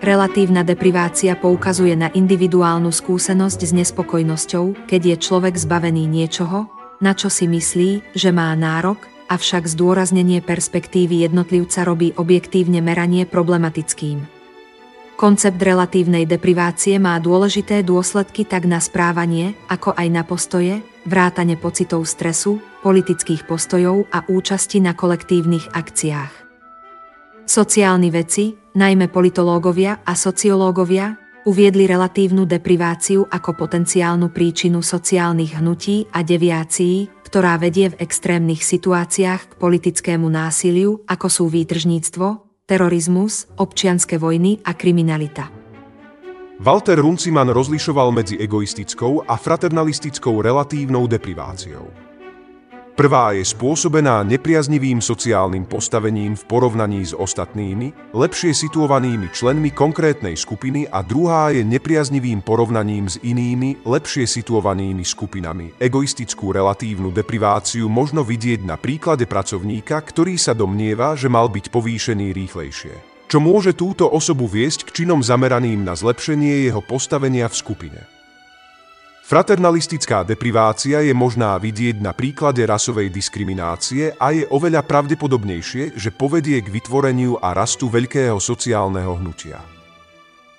Relatívna deprivácia poukazuje na individuálnu skúsenosť s nespokojnosťou, keď je človek zbavený niečoho, na čo si myslí, že má nárok, avšak zdôraznenie perspektívy jednotlivca robí objektívne meranie problematickým. Koncept relatívnej deprivácie má dôležité dôsledky tak na správanie, ako aj na postoje, vrátane pocitov stresu, politických postojov a účasti na kolektívnych akciách. Sociálni veci, najmä politológovia a sociológovia, uviedli relatívnu depriváciu ako potenciálnu príčinu sociálnych hnutí a deviácií, ktorá vedie v extrémnych situáciách k politickému násiliu, ako sú výtržníctvo, terorizmus, občianske vojny a kriminalita. Walter Runciman rozlišoval medzi egoistickou a fraternalistickou relatívnou depriváciou. Prvá je spôsobená nepriaznivým sociálnym postavením v porovnaní s ostatnými, lepšie situovanými členmi konkrétnej skupiny a druhá je nepriaznivým porovnaním s inými, lepšie situovanými skupinami. Egoistickú relatívnu depriváciu možno vidieť na príklade pracovníka, ktorý sa domnieva, že mal byť povýšený rýchlejšie čo môže túto osobu viesť k činom zameraným na zlepšenie jeho postavenia v skupine. Fraternalistická deprivácia je možná vidieť na príklade rasovej diskriminácie a je oveľa pravdepodobnejšie, že povedie k vytvoreniu a rastu veľkého sociálneho hnutia.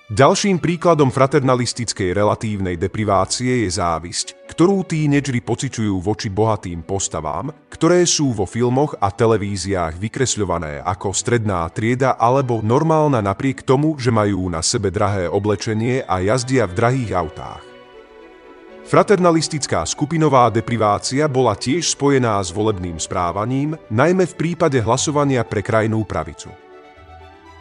Ďalším príkladom fraternalistickej relatívnej deprivácie je závisť, ktorú tínedžri pociťujú voči bohatým postavám, ktoré sú vo filmoch a televíziách vykresľované ako stredná trieda alebo normálna napriek tomu, že majú na sebe drahé oblečenie a jazdia v drahých autách. Fraternalistická skupinová deprivácia bola tiež spojená s volebným správaním, najmä v prípade hlasovania pre krajnú pravicu.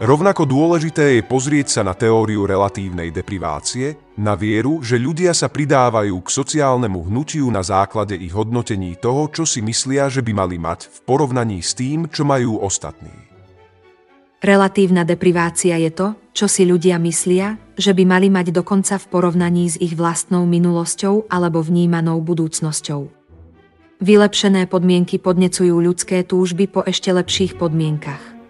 Rovnako dôležité je pozrieť sa na teóriu relatívnej deprivácie, na vieru, že ľudia sa pridávajú k sociálnemu hnutiu na základe ich hodnotení toho, čo si myslia, že by mali mať v porovnaní s tým, čo majú ostatní. Relatívna deprivácia je to, čo si ľudia myslia, že by mali mať dokonca v porovnaní s ich vlastnou minulosťou alebo vnímanou budúcnosťou. Vylepšené podmienky podnecujú ľudské túžby po ešte lepších podmienkach.